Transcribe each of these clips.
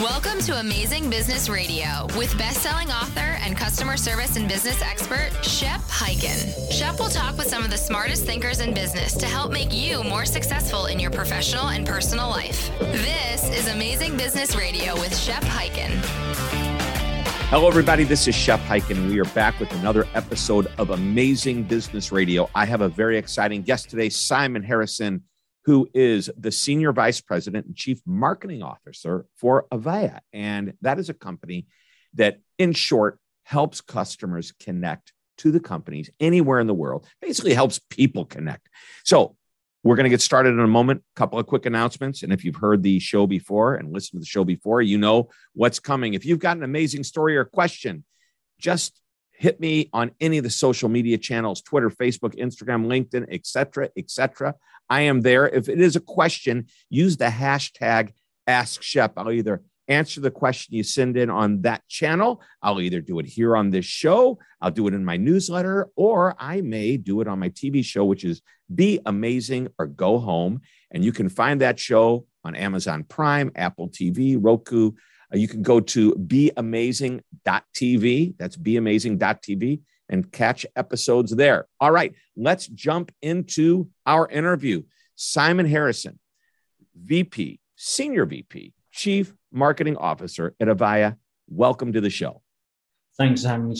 Welcome to Amazing Business Radio with best-selling author and customer service and business expert Shep Hyken. Shep will talk with some of the smartest thinkers in business to help make you more successful in your professional and personal life. This is Amazing Business Radio with Shep Hyken. Hello, everybody. This is Shep Hyken, we are back with another episode of Amazing Business Radio. I have a very exciting guest today, Simon Harrison who is the senior vice president and chief marketing officer for Avaya. And that is a company that, in short, helps customers connect to the companies anywhere in the world, basically helps people connect. So, we're going to get started in a moment. A couple of quick announcements. And if you've heard the show before and listened to the show before, you know what's coming. If you've got an amazing story or question, just hit me on any of the social media channels twitter facebook instagram linkedin etc etc i am there. If it is a question use the hashtag ask shep i'll either answer the question you send in on that channel. I'll either do it here on this show i'll do it in my newsletter or i may do it on my tv show which is be amazing or go home. And you can find that show on amazon prime apple tv roku Uh, you can go to beamazing.tv. That's beamazing.tv and catch episodes there. All right, let's jump into our interview. Simon Harrison, VP, Senior VP, Chief Marketing Officer at Avaya. Welcome to the show. Thanks for having me.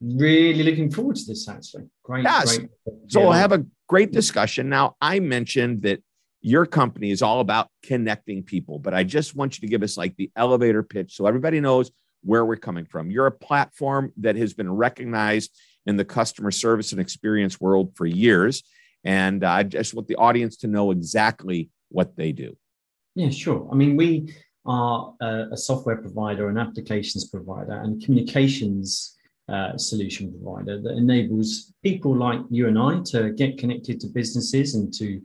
Really looking forward to this, actually. Great. Yes. Great. So we'll have a great discussion. Now, I mentioned that your company is all about connecting people, but I just want you to give us like the elevator pitch so everybody knows where we're coming from. You're a platform that has been recognized in the customer service and experience world for years. And I just want the audience to know exactly what they do. Yeah, sure. I mean, we are a, software provider, an applications provider, and communications uh, solution provider that enables people like you and I to get connected to businesses and to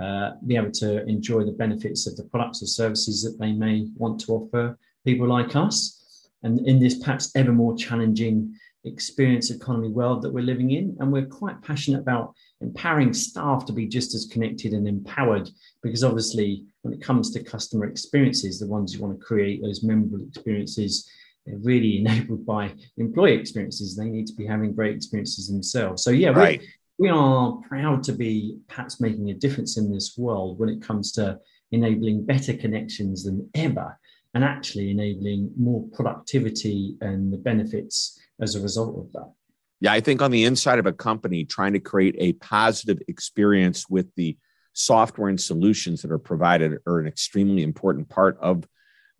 uh, be able to enjoy the benefits of the products or services that they may want to offer people like us. And in this perhaps ever more challenging experience economy world that we're living in, and we're quite passionate about empowering staff to be just as connected and empowered because obviously when it comes to customer experiences the ones you want to create those memorable experiences they're really enabled by employee experiences. They need to be having great experiences themselves. So yeah right we are proud to be perhaps making a difference in this world when it comes to enabling better connections than ever and actually enabling more productivity and the benefits as a result of that. Yeah, I think on the inside of a company, trying to create a positive experience with the software and solutions that are provided are an extremely important part of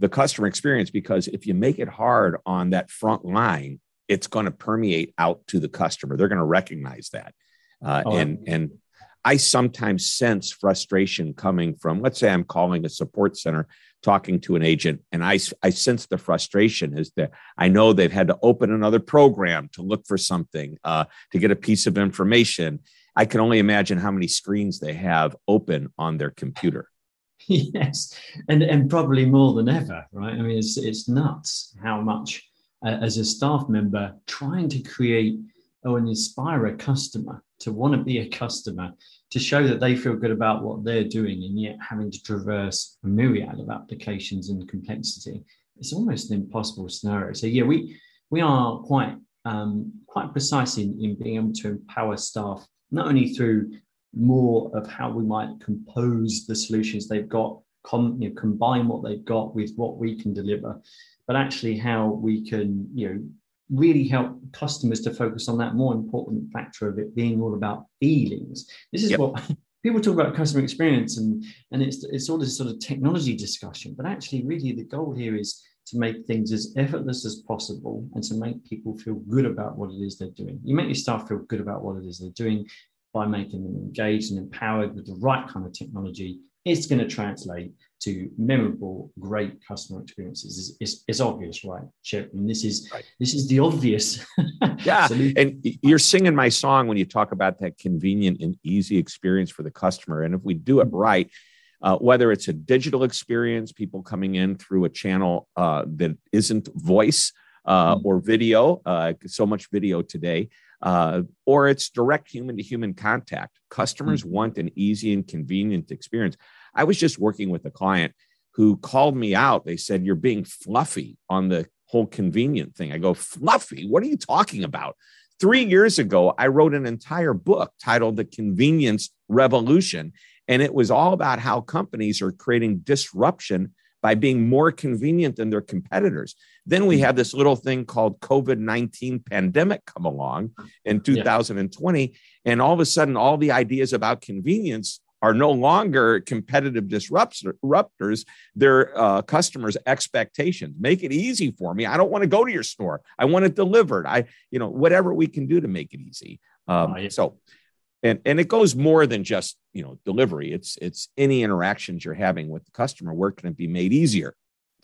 the customer experience because if you make it hard on that front line, it's going to permeate out to the customer. They're going to recognize that. Uh, oh, and and I sometimes sense frustration coming from, let's say I'm calling a support center, talking to an agent, and I, I sense the frustration is that I know they've had to open another program to look for something, uh, to get a piece of information. I can only imagine how many screens they have open on their computer. Yes, and and probably more than ever, right? I mean, it's it's nuts how much uh, as a staff member trying to create or inspire a customer to want to be a customer, to show that they feel good about what they're doing, and yet having to traverse a myriad of applications and complexity. It's almost an impossible scenario. So yeah, we we are quite um, quite precise in, in being able to empower staff not only through more of how we might compose the solutions they've got, com, you know, combine what they've got with what we can deliver, but actually how we can you know really help customers to focus on that more important factor of it being all about feelings. This is yep. what people talk about customer experience and and it's it's all this sort of technology discussion, but actually really the goal here is to make things as effortless as possible and to make people feel good about what it is they're doing. You make your staff feel good about what it is they're doing by making them engaged and empowered with the right kind of technology it's going to translate to memorable, great customer experiences. It's, it's, it's obvious, right, Shep? And this is right. this is the obvious. yeah, and you're singing my song when you talk about that convenient and easy experience for the customer. And if we do it right, uh, whether it's a digital experience, people coming in through a channel uh, that isn't voice uh, mm-hmm. or video, uh, so much video today, uh, or it's direct human to human contact. Customers mm-hmm. want an easy and convenient experience. I was just working with a client who called me out. They said, You're being fluffy on the whole convenient thing. I go, Fluffy? What are you talking about? Three years ago, I wrote an entire book titled The Convenience Revolution. And it was all about how companies are creating disruption by being more convenient than their competitors. Then we hmm. had this little thing called COVID 19 pandemic come along in 2020. Yeah. And all of a sudden, all the ideas about convenience are no longer competitive disruptors. They're uh, customers' expectations. Make it easy for me. I don't want to go to your store. I want it delivered. I, you know, whatever we can do to make it easy. Um, oh, yeah. So, and and it goes more than just you know delivery. It's it's any interactions you're having with the customer. Where can it be made easier?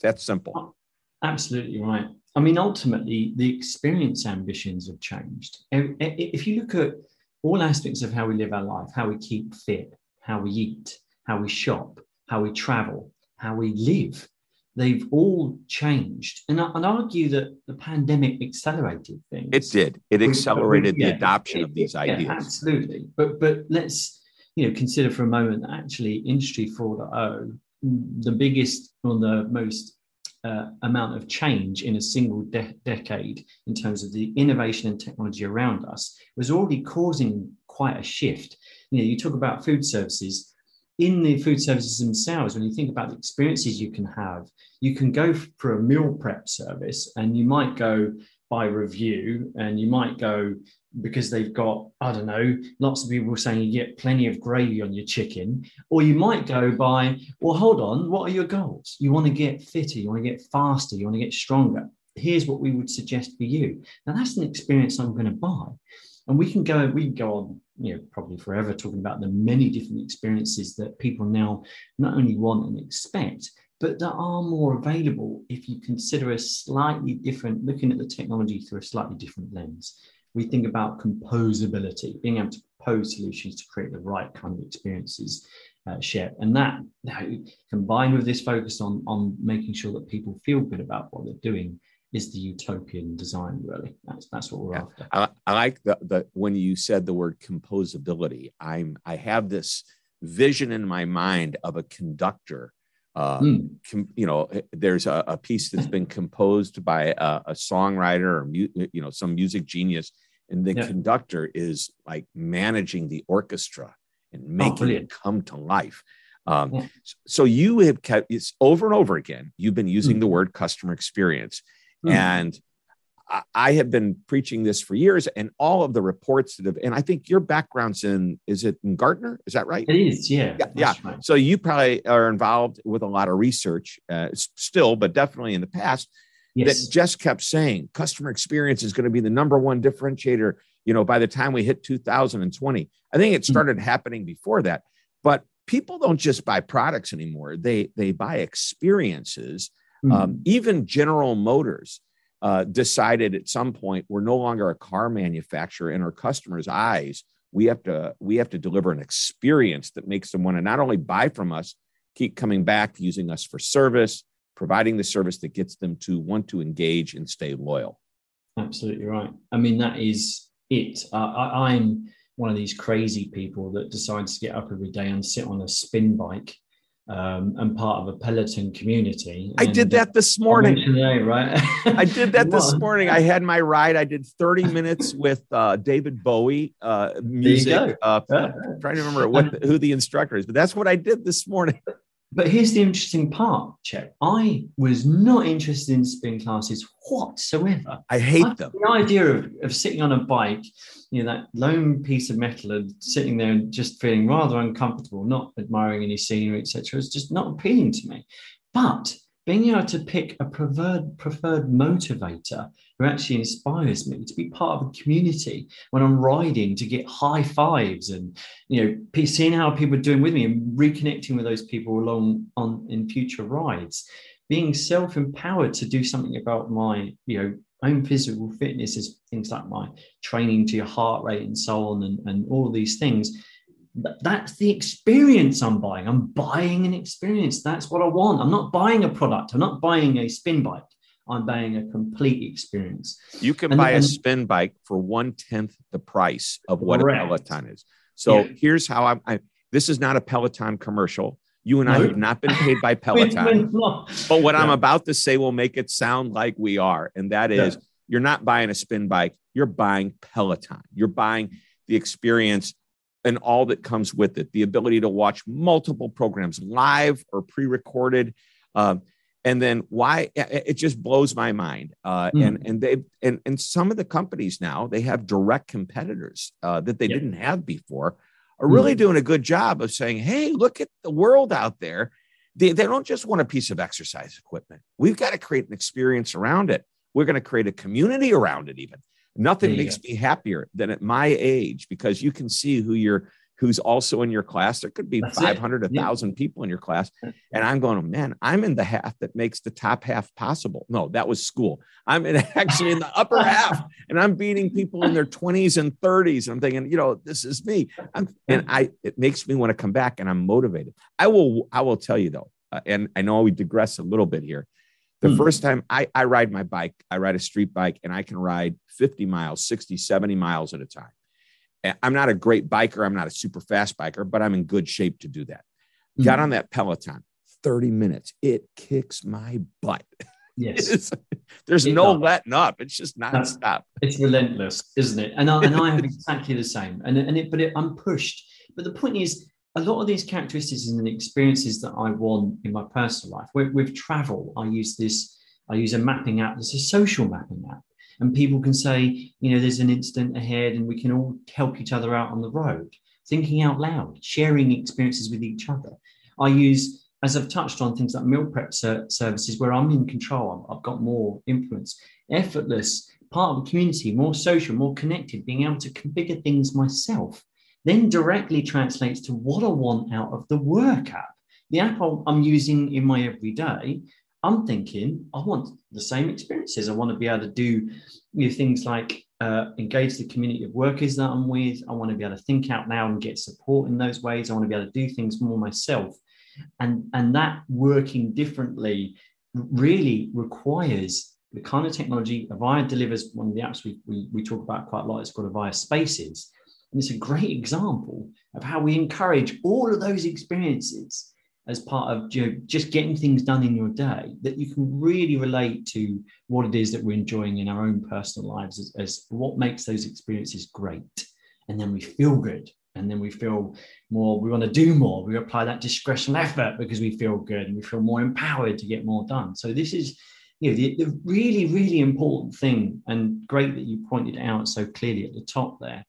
That's simple. Oh, absolutely right. I mean, ultimately, the experience ambitions have changed. If you look at all aspects of how we live our life, how we keep fit, how we eat, how we shop, how we travel, how we live. They've all changed. And I, would argue that the pandemic accelerated things. It did. It accelerated yeah, the adoption it, of these ideas. Yeah, absolutely. But but let's you know consider for a moment that actually industry 4.0, the biggest or the most uh, amount of change in a single de- decade in terms of the innovation and technology around us was already causing quite a shift you know, you talk about food services. In the food services themselves, when you think about the experiences you can have, you can go for a meal prep service and you might go by review and you might go because they've got, I don't know, lots of people saying you get plenty of gravy on your chicken. Or you might go by, well, hold on, what are your goals? You want to get fitter, you want to get faster, you want to get stronger. Here's what we would suggest for you. Now, that's an experience I'm going to buy. And we can go, we can go on you know probably forever talking about the many different experiences that people now not only want and expect but that are more available if you consider a slightly different looking at the technology through a slightly different lens we think about composability being able to propose solutions to create the right kind of experiences uh, share and that combined with this focus on on making sure that people feel good about what they're doing is the utopian design really that's that's what we're yeah. after I, I, like the, the when you said the word composability i'm i have this vision in my mind of a conductor uh, mm. com, you know eh, there's a, a, piece that's been composed by a, a songwriter or mu- you know some music genius and the yeah. conductor is like managing the orchestra and oh, making oh, it come to life um, yeah. so you have kept it's over and over again you've been using mm. the word customer experience Mm. And I have been preaching this for years, and all of the reports that have, and I think your background's in, is it in Gartner? Is that right? It is, yeah. Yeah. yeah. Right. So you probably are involved with a lot of research uh, still, but definitely in the past. Yes. That just kept saying customer experience is going to be the number one differentiator. You know, by the time we hit 2020, I think it mm. started mm-hmm. happening before that. But people don't just buy products anymore; they they buy experiences Mm-hmm. Um, even General Motors uh, decided at some point we're no longer a car manufacturer in our customers' eyes. We have to we have to deliver an experience that makes them want to not only buy from us, keep coming back, using us for service, providing the service that gets them to want to engage and stay loyal. Absolutely right. I mean that is it. Uh, I, I'm one of these crazy people that decides to get up every day and sit on a spin bike um, and part of a Peloton community. I did that this morning. Today, right? I did that this morning. I had my ride. I did 30 minutes with uh, David Bowie uh, music. Uh, trying to remember what who the instructor is, but that's what I did this morning. But here's the interesting part, Shep. I was not interested in spin classes whatsoever. I hate I, them. The idea of, of sitting on a bike, you know, that lone piece of metal and sitting there and just feeling rather uncomfortable, not admiring any scenery, etc., is just not appealing to me. But being able to pick a preferred preferred motivator who actually inspires me to be part of a community when I'm riding to get high fives and you know seeing how people are doing with me and reconnecting with those people along on in future rides. Being self-empowered to do something about my you know own physical fitness is things like my training to your heart rate and so on and, and all these things that's the experience I'm buying. I'm buying an experience. That's what I want. I'm not buying a product. I'm not buying a spin bike. I'm buying a complete experience. You can and, buy a spin bike for one tenth the price of what correct. a Peloton is. So yeah. here's how I'm. I, this is not a Peloton commercial. You and I have not been paid by Peloton. but what yeah. I'm about to say will make it sound like we are, and that is, yeah. you're not buying a spin bike. You're buying Peloton. You're buying the experience and all that comes with it. The ability to watch multiple programs live or pre-recorded um, and then why it just blows my mind uh, mm. and and they and and some of the companies now they have direct competitors uh, that they didn't have before are really mm. doing a good job of saying hey look at the world out there. They, they don't just want a piece of exercise equipment. We've got to create an experience around it. We're going to create a community around it even Nothing makes go. me happier than at my age because you can see who you're who's also in your class. There could be That's 500, a yeah. thousand people in your class. And I'm going, man, I'm in the half that makes the top half possible. No, that was school. I'm in, actually in the upper half and I'm beating people in their 20s and 30s. And I'm thinking, you know, this is me. I'm, and I, it makes me want to come back and I'm motivated. I will, I will tell you though, uh, and I know we digress a little bit here. The mm. first time I, I ride my bike, I ride a street bike and I can ride 50 miles, 60, 70 miles at a time. I'm not a great biker. I'm not a super fast biker, but I'm in good shape to do that. Mm. Got on that Peloton, 30 minutes. It kicks my butt. Yes. there's it no does. letting up. It's just nonstop. It's relentless, isn't it? And I, and I have exactly the same. And, and it, but it, I'm pushed. But the point is, a lot of these characteristics and experiences that I want in my personal life. With, with travel, I use this. I use a mapping app. It's a social mapping app, and people can say, you know, there's an incident ahead, and we can all help each other out on the road. Thinking out loud, sharing experiences with each other. I use, as I've touched on, things like meal prep services where I'm in control. I've got more influence. Effortless, part of a community, more social, more connected, being able to configure things myself then directly translates to what I want out of the work app. The app I'm using in my everyday, I'm thinking I want the same experiences. I want to be able to do you know, things like uh, engage the community of workers that I'm with. I want to be able to think out now and get support in those ways. I want to be able to do things more myself. And, and that working differently really requires the kind of technology Avaya delivers. One of the apps we, we, we talk about quite a lot is called Avaya Spaces and it's a great example of how we encourage all of those experiences as part of you know, just getting things done in your day that you can really relate to what it is that we're enjoying in our own personal lives as, as what makes those experiences great. And then we feel good. And then we feel more, we want to do more. We apply that discretional effort because we feel good and we feel more empowered to get more done. So this is you know, the, the really, really important thing, and great that you pointed out so clearly at the top there,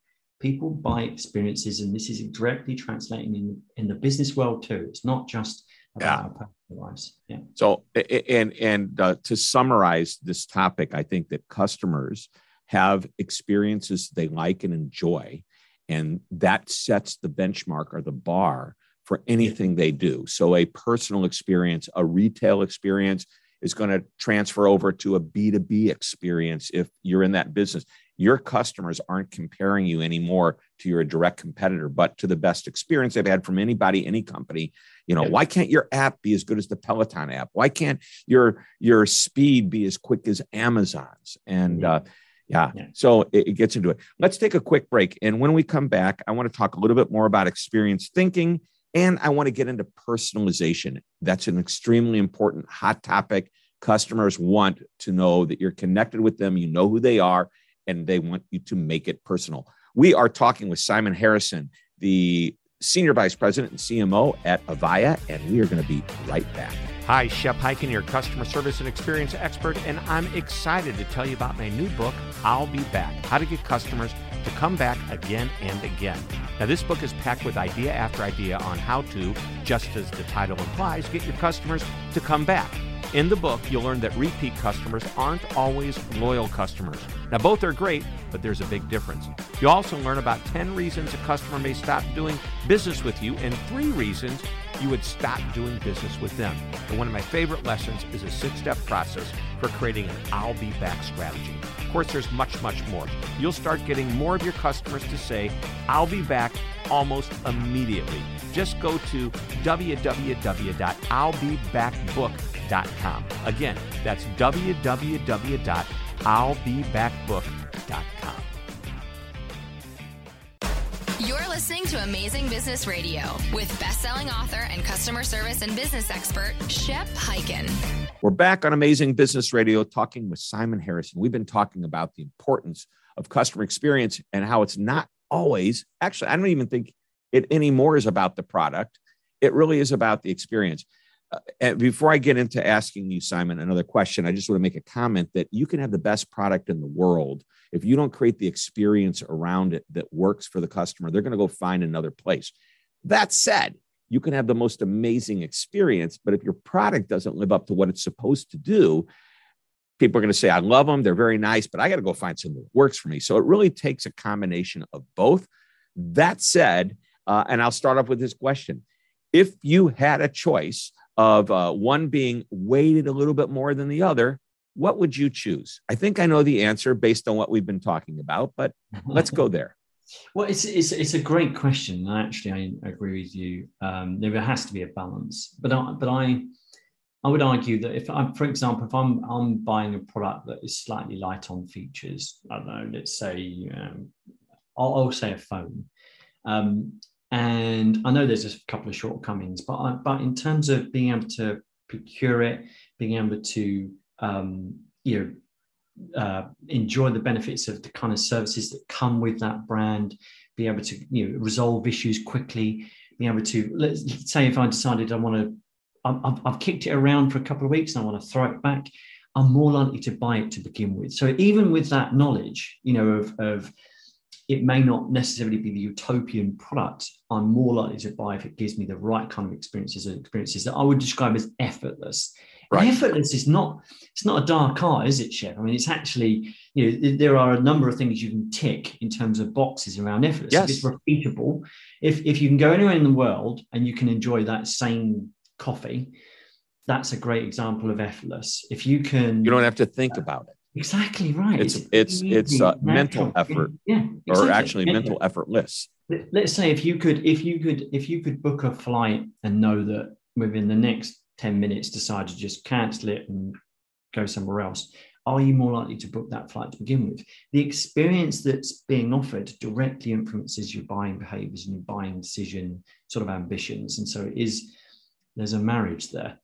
people buy experiences, and this is directly translating in, in the business world too. It's not just about yeah. our personal lives. Yeah. So, and and uh, to summarize this topic, I think that customers have experiences they like and enjoy, and that sets the benchmark or the bar for anything they do. So, a personal experience, a retail experience is going to transfer over to a B2B experience if you're in that business your customers aren't comparing you anymore to your direct competitor, but to the best experience they've had from anybody, any company. You know, yeah. why can't your app be as good as the Peloton app? Why can't your your speed be as quick as Amazon's? And uh, yeah, yeah. so it, it gets into it. Let's take a quick break, and when we come back, I want to talk a little bit more about experience thinking, and I want to get into personalization. That's an extremely important hot topic. Customers want to know that you're connected with them, you know who they are, and they want you to make it personal. We are talking with Simon Harrison, the Senior Vice President and CMO at Avaya, and we are going to be right back. Hi, Shep Hyken, your customer service and experience expert, and I'm excited to tell you about my new book, I'll Be Back How to Get Customers to Come Back Again and Again. Now, this book is packed with idea after idea on how to, just as the title implies, get your customers to come back. In the book, you'll learn that repeat customers aren't always loyal customers. Now, both are great, but there's a big difference. You'll also learn about 10 reasons a customer may stop doing business with you and three reasons you would stop doing business with them. And one of my favorite lessons is a six step process for creating an I'll be back strategy. Of course, there's much, much more. You'll start getting more of your customers to say, I'll be back almost immediately. Just go to www.illbebackbook.com. Again, that's www.illbebackbook.com. You're listening to Amazing Business Radio with best-selling author and customer service and business expert Shep Hyken. We're back on Amazing Business Radio talking with Simon Harrison. We've been talking about the importance of customer experience and how it's not always, actually, I don't even think it anymore is about the product. It really is about the experience. Uh, and before I get into asking you, Simon, another question, I just want to make a comment that you can have the best product in the world. If you don't create the experience around it that works for the customer, they're going to go find another place. That said, you can have the most amazing experience, but if your product doesn't live up to what it's supposed to do, people are going to say, I love them. They're very nice, but I got to go find something that works for me. So it really takes a combination of both. That said, uh, and I'll start off with this question. If you had a choice of uh, one being weighted a little bit more than the other, what would you choose? I think I know the answer based on what we've been talking about, but let's go there. Well, it's, it's, it's a great question. I actually, I agree with you. Um, there has to be a balance, but I, but I, I would argue that if I'm, for example, if I'm I'm buying a product that is slightly light on features, I don't know, let's say, um, I'll, I'll, say a phone, um, and I know there's a couple of shortcomings, but I, but in terms of being able to procure it, being able to um, you know uh, enjoy the benefits of the kind of services that come with that brand, be able to you know resolve issues quickly, be able to let's say if I decided I want to, I've, I've kicked it around for a couple of weeks and I want to throw it back, I'm more likely to buy it to begin with. So even with that knowledge, you know of of it may not necessarily be the utopian product. I'm more likely to buy if it gives me the right kind of experiences and experiences that I would describe as effortless. Right. Effortless is not it's not a dark art, is it, Shep? I mean, it's actually you know there are a number of things you can tick in terms of boxes around effortless. Yes. If it's repeatable, if if you can go anywhere in the world and you can enjoy that same coffee, that's a great example of effortless. If you can, you don't have to think about it. Exactly right. It's it's it's, uh, mental effort, yeah, exactly. or actually mental effortless. Let's say if you could if you could if you could book a flight and know that within the next ten minutes decide to just cancel it and go somewhere else, are you more likely to book that flight to begin with? The experience that's being offered directly influences your buying behaviors and your buying decision sort of ambitions, and so it is there's a marriage there.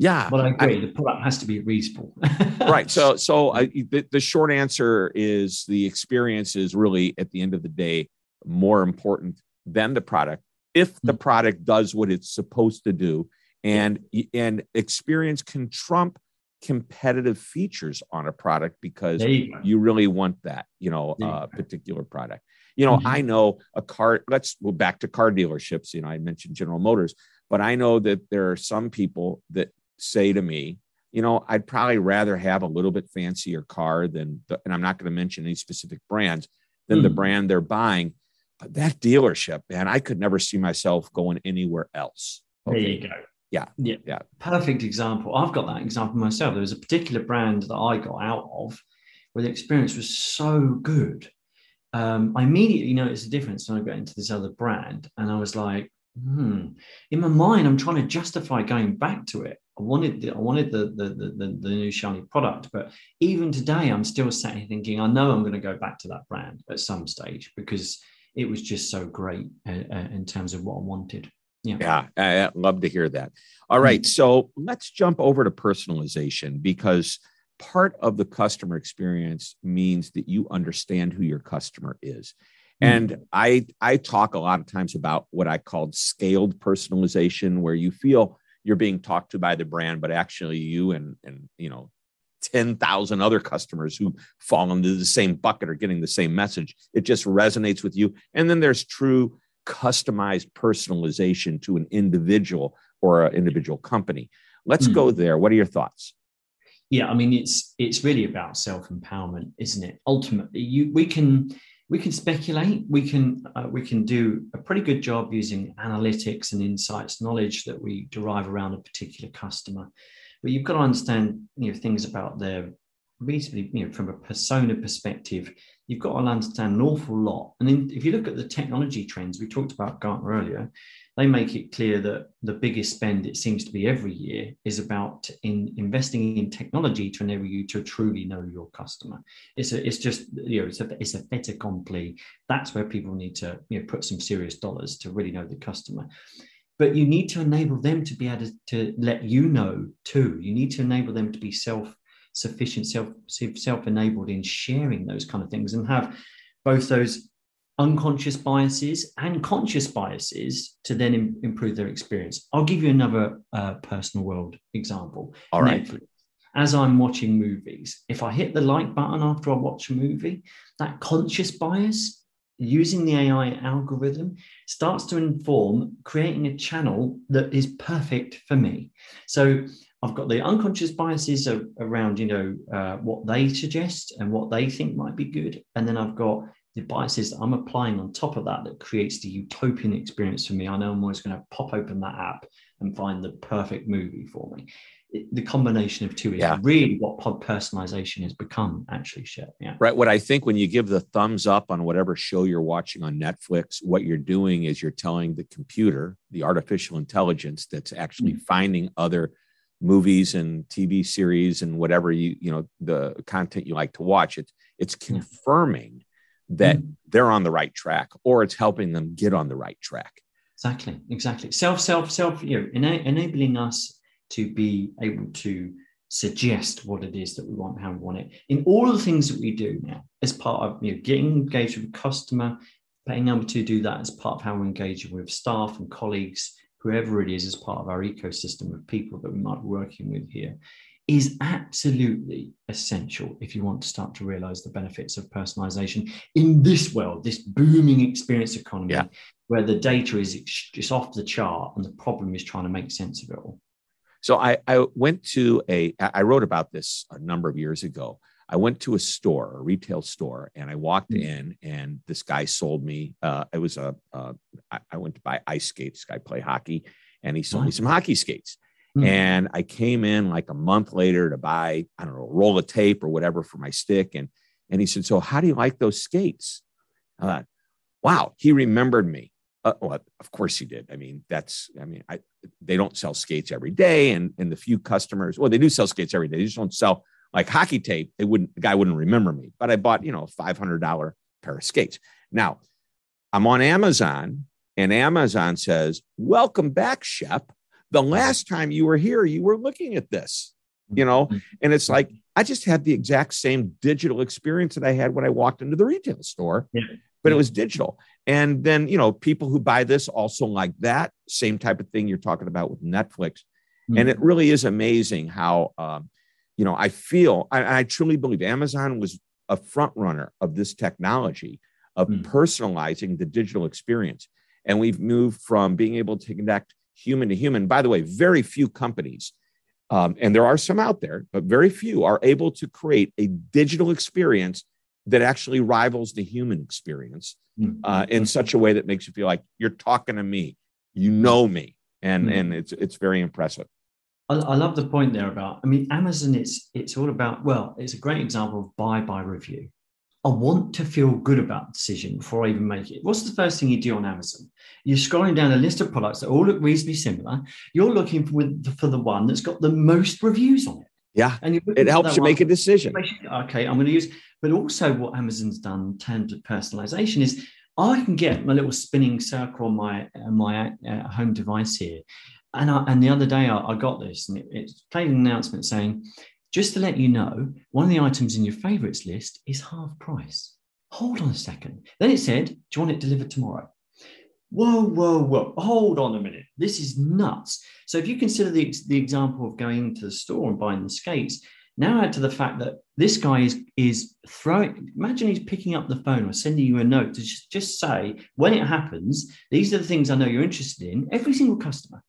Yeah, well, I agree. I, the product has to be reasonable. right. So, so I, the, the short answer is the experience is really at the end of the day more important than the product. If the hmm. product does what it's supposed to do, and and experience can trump competitive features on a product because you, you, really want that, you know, uh, particular product. You know, mm-hmm. I know a car. Let's go back to car dealerships. You know, I mentioned General Motors, but I know that there are some people that say to me, you know, I'd probably rather have a little bit fancier car than, the, and I'm not going to mention any specific brands than mm. the hmm. brand they're buying. But that dealership, man, I could never see myself going anywhere else. Okay. There you go. Yeah. Yeah. Yeah. Perfect example. I've got that example myself. There was a particular brand that I got out of where the experience was so good. Um, I immediately noticed the difference when I got into this other brand. And I was like, hmm. In my mind, I'm trying to justify going back to it. I wanted the, I wanted the, the, the, the new shiny product, but even today, I'm still sat here thinking, I know I'm going to go back to that brand at some stage because it was just so great uh, uh, in terms of what I wanted. Yeah. Yeah, I love to hear that. All right, so let's jump over to personalization because part of the customer experience means that you understand who your customer is. And I I talk a lot of times about what I called scaled personalization, where you feel you're being talked to by the brand, but actually you and and you know 10,000 other customers who fall into the same bucket are getting the same message. It just resonates with you. And then there's true customized personalization to an individual or an individual company. Let's mm. go there. What are your thoughts? Yeah, I mean, it's it's really about self empowerment, isn't it? Ultimately, you we can we can speculate. We can uh, we can do a pretty good job using analytics and insights, knowledge that we derive around a particular customer. But you've got to understand, you know, things about their reasonably, you know, from a persona perspective, you've got to understand an awful lot. And if you look at the technology trends, we talked about Gartner earlier, they make it clear that the biggest spend, it seems to be every year, is about in investing in technology to enable you to truly know your customer. It's a, it's just, you know, it's a, it's a fait accompli. That's where people need to, you know, put some serious dollars to really know the customer but you need to enable them to be able to, to, let you know too. You need to enable them to be self sufficient, self self enabled in sharing those kind of things and have both those unconscious biases and conscious biases to then Im- improve their experience. I'll give you another uh, personal world example. All right. Netflix. As I'm watching movies, if I hit the like button after I watch a movie, that conscious bias using the AI algorithm starts to inform creating a channel that is perfect for me. So I've got the unconscious biases around, you know, uh, what they suggest and what they think might be good, and then I've got the biases that I'm applying on top of that that creates the utopian experience for me. I know I'm always going to pop open that app and find the perfect movie for me. It, the combination of two is yeah. really what pod personalization has become, actually, Shep. Yeah. Right. What I think when you give the thumbs up on whatever show you're watching on Netflix, what you're doing is you're telling the computer, the artificial intelligence that's actually mm. finding other movies and TV series and whatever you you know the content you like to watch it's it's confirming that mm-hmm. they're on the right track or it's helping them get on the right track. Exactly exactly. Self self self you know ena- enabling us to be able to suggest what it is that we want how we want it. In all the things that we do now as part of you know getting engaged with a customer being able to do that as part of how we're engaging with staff and colleagues whoever it is as part of our ecosystem of people that we might be working with here is absolutely essential if you want to start to realize the benefits of personalization in this world, this booming experience economy, yeah. where the data is just off the chart and the problem is trying to make sense of it all. So I, I went to a, I wrote about this a number of years ago. I went to a store, a retail store, and I walked mm-hmm. in, and this guy sold me. Uh, it was a. Uh, I, I went to buy ice skates. This guy play hockey, and he sold me some hockey skates. Mm-hmm. And I came in like a month later to buy, I don't know, a roll of tape or whatever for my stick. And and he said, "So how do you like those skates?" I thought, "Wow, he remembered me." Uh, well, of course he did. I mean, that's. I mean, I they don't sell skates every day, and and the few customers, well, they do sell skates every day. They just don't sell like hockey tape, they wouldn't the guy wouldn't remember me. But I bought, you know, a five hundred dollar pair of skates. Now I'm on Amazon, and Amazon says, "Welcome back, Shep. The last time you were here, you were looking at this." You know, mm-hmm. and it's like I just had the exact same digital experience that I had when I walked into the retail store, yeah. but it was digital. And then, you know, people who buy this also like that same type of thing you're talking about with Netflix. Mm-hmm. And it really is amazing how um, you know, I feel, I, I truly believe Amazon was a front runner of this technology of mm. personalizing the digital experience. And we've moved from being able to connect human to human. By the way, very few companies, um, and there are some out there, but very few are able to create a digital experience that actually rivals the human experience mm. uh, in such a way that makes you feel like you're talking to me, you know me, and mm. and it's it's very impressive. I, I love the point there about. I mean, Amazon. It's it's all about. Well, it's a great example of buy by review. I want to feel good about the decision before I even make it. What's the first thing you do on Amazon? You're scrolling down a list of products that all look reasonably similar. You're looking for, for the one that's got the most reviews on it. Yeah, and it helps you one. make a decision. Okay, I'm going to use. But also, what Amazon's done in terms of personalization is I can get my little spinning circle on my uh, my uh, home device here, and I, and the other day I, I got this, and it, it played an announcement saying, just to let you know, one of the items in your favorites list is half price. Hold on a second. Then it said, Do you want it delivered tomorrow? Whoa, whoa, whoa. Hold on a minute. This is nuts. So if you consider the, the example of going to the store and buying the skates, now add to the fact that this guy is is throwing imagine he's picking up the phone or sending you a note to just, just say when it happens these are the things i know you're interested in every single customer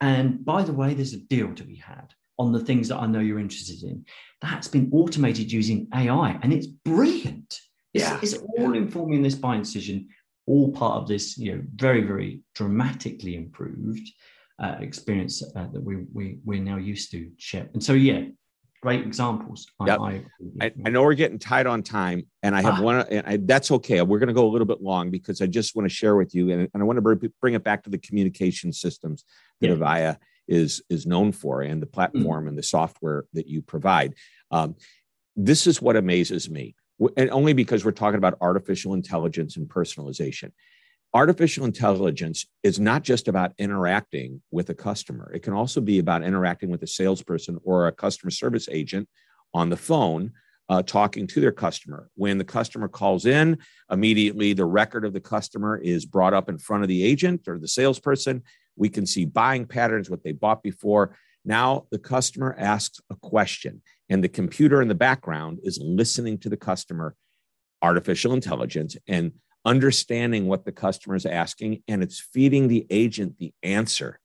And by the way, there's a deal to be had on the things that I know you're interested in. That's been automated using AI and it's brilliant. It's, yeah. it's all informing this buying decision, all part of this, you know, very, very dramatically improved uh, experience uh, that we, we, we're now used to Shep. And so, yeah, great examples. Yep. I, I, I, know we're getting tight on time, and I have ah. one, and I, that's okay. We're going to go a little bit long because I just want to share with you, and, and I want to bring it back to the communication systems that yeah. Avaya is is known for, and the mm. platform mm. and the software that you provide. Um, this is what amazes me, and only because we're talking about artificial intelligence and personalization artificial intelligence is not just about interacting with a customer. It can also be about interacting with a salesperson or a customer service agent on the phone, uh, talking to their customer. When the customer calls in, immediately the record of the customer is brought up in front of the agent or the salesperson. We can see buying patterns, what they bought before. Now the customer asks a question, and the computer in the background is listening to the customer, artificial intelligence, and understanding what the customer is asking and it's feeding the agent the answer.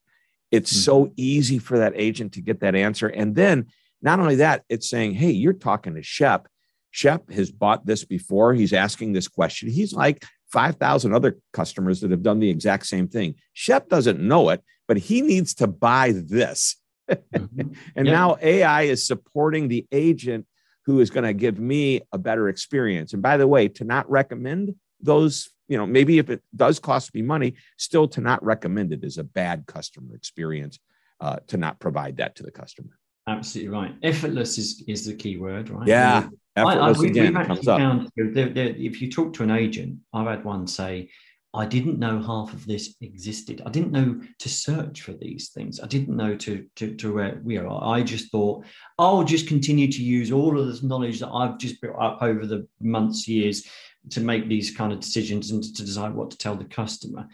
It's mm-hmm. so easy for that agent to get that answer. And then not only that, it's saying, hey, you're talking to Shep. Shep has bought this before. He's asking this question. He's like 5,000 other customers that have done the exact same thing. Shep doesn't know it, but he needs to buy this. Mm-hmm. and yep. now AI is supporting the agent who is going to give me a better experience. And by the way, to not recommend those you know maybe if it does cost me money still to not recommend it is a bad customer experience uh, to not provide that to the customer absolutely right effortless is, is the key word right yeah effortless I, I, we, again comes up. Found, if you talk to an agent i've had one say I didn't know half of this existed. I didn't know to search for these things. I didn't know to to, to where we are. I just thought I'll just continue to use all of this knowledge that I've just built up over the months, years to make these kind of decisions and to decide what to tell the customer.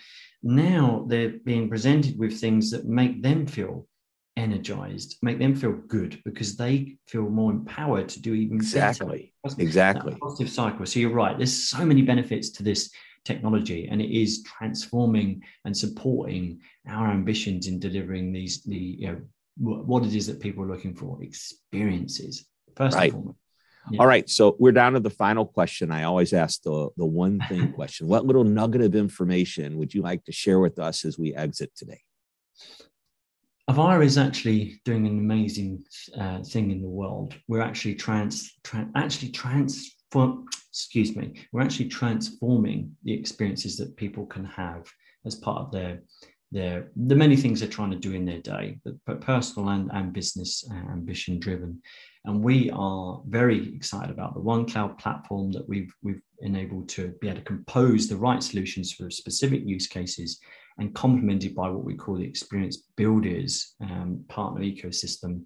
Now they're being presented with things that make them feel energized, make them feel good because they feel more empowered to do even exactly. better. Exactly. positive cycle. So you're right. There's so many benefits to this technology, and it is transforming and supporting our ambitions in delivering these the you know what it is that people are looking for experiences first right. and foremost. Yeah. All right. So we're down to the final question. I always ask the, the one thing question. What little nugget of information would you like to share with us as we exit today? Avaya is actually doing an amazing uh, thing in the world. We're actually trans, tra- actually transform. Excuse me. We're actually transforming the experiences that people can have as part of their their the many things they're trying to do in their day, but, but personal and, and business uh, ambition driven. And we are very excited about the One Cloud platform that we've, we've enabled to be able to compose the right solutions for specific use cases and complemented by what we call the experience builders um, partner ecosystem.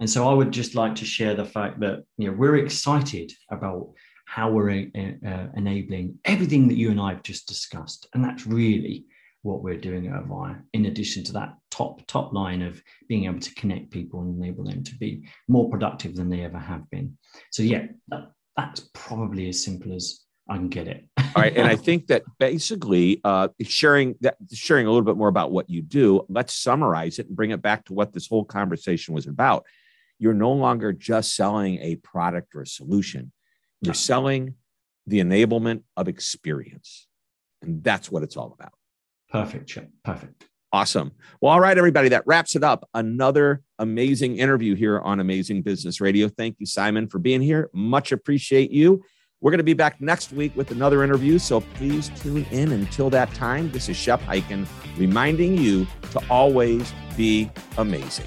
And so I would just like to share the fact that you know we're excited about how we're uh, uh enabling everything that you and I have just discussed, and that's really what we're doing at Avaya, in addition to that top top line of being able to connect people and enable them to be more productive than they ever have been. So yeah, that, that's probably as simple as I can get it. All right, and I think that basically uh, sharing that sharing a little bit more about what you do. Let's summarize it and bring it back to what this whole conversation was about. You're no longer just selling a product or a solution. You're selling the enablement of experience, and that's what it's all about. Perfect, Shep. Perfect. Awesome. Well, all right, everybody, that wraps it up. Another amazing interview here on Amazing Business Radio. Thank you, Simon, for being here. Much appreciate you. We're going to be back next week with another interview, so please tune in. Until that time, this is Shep Hyken reminding you to always be amazing.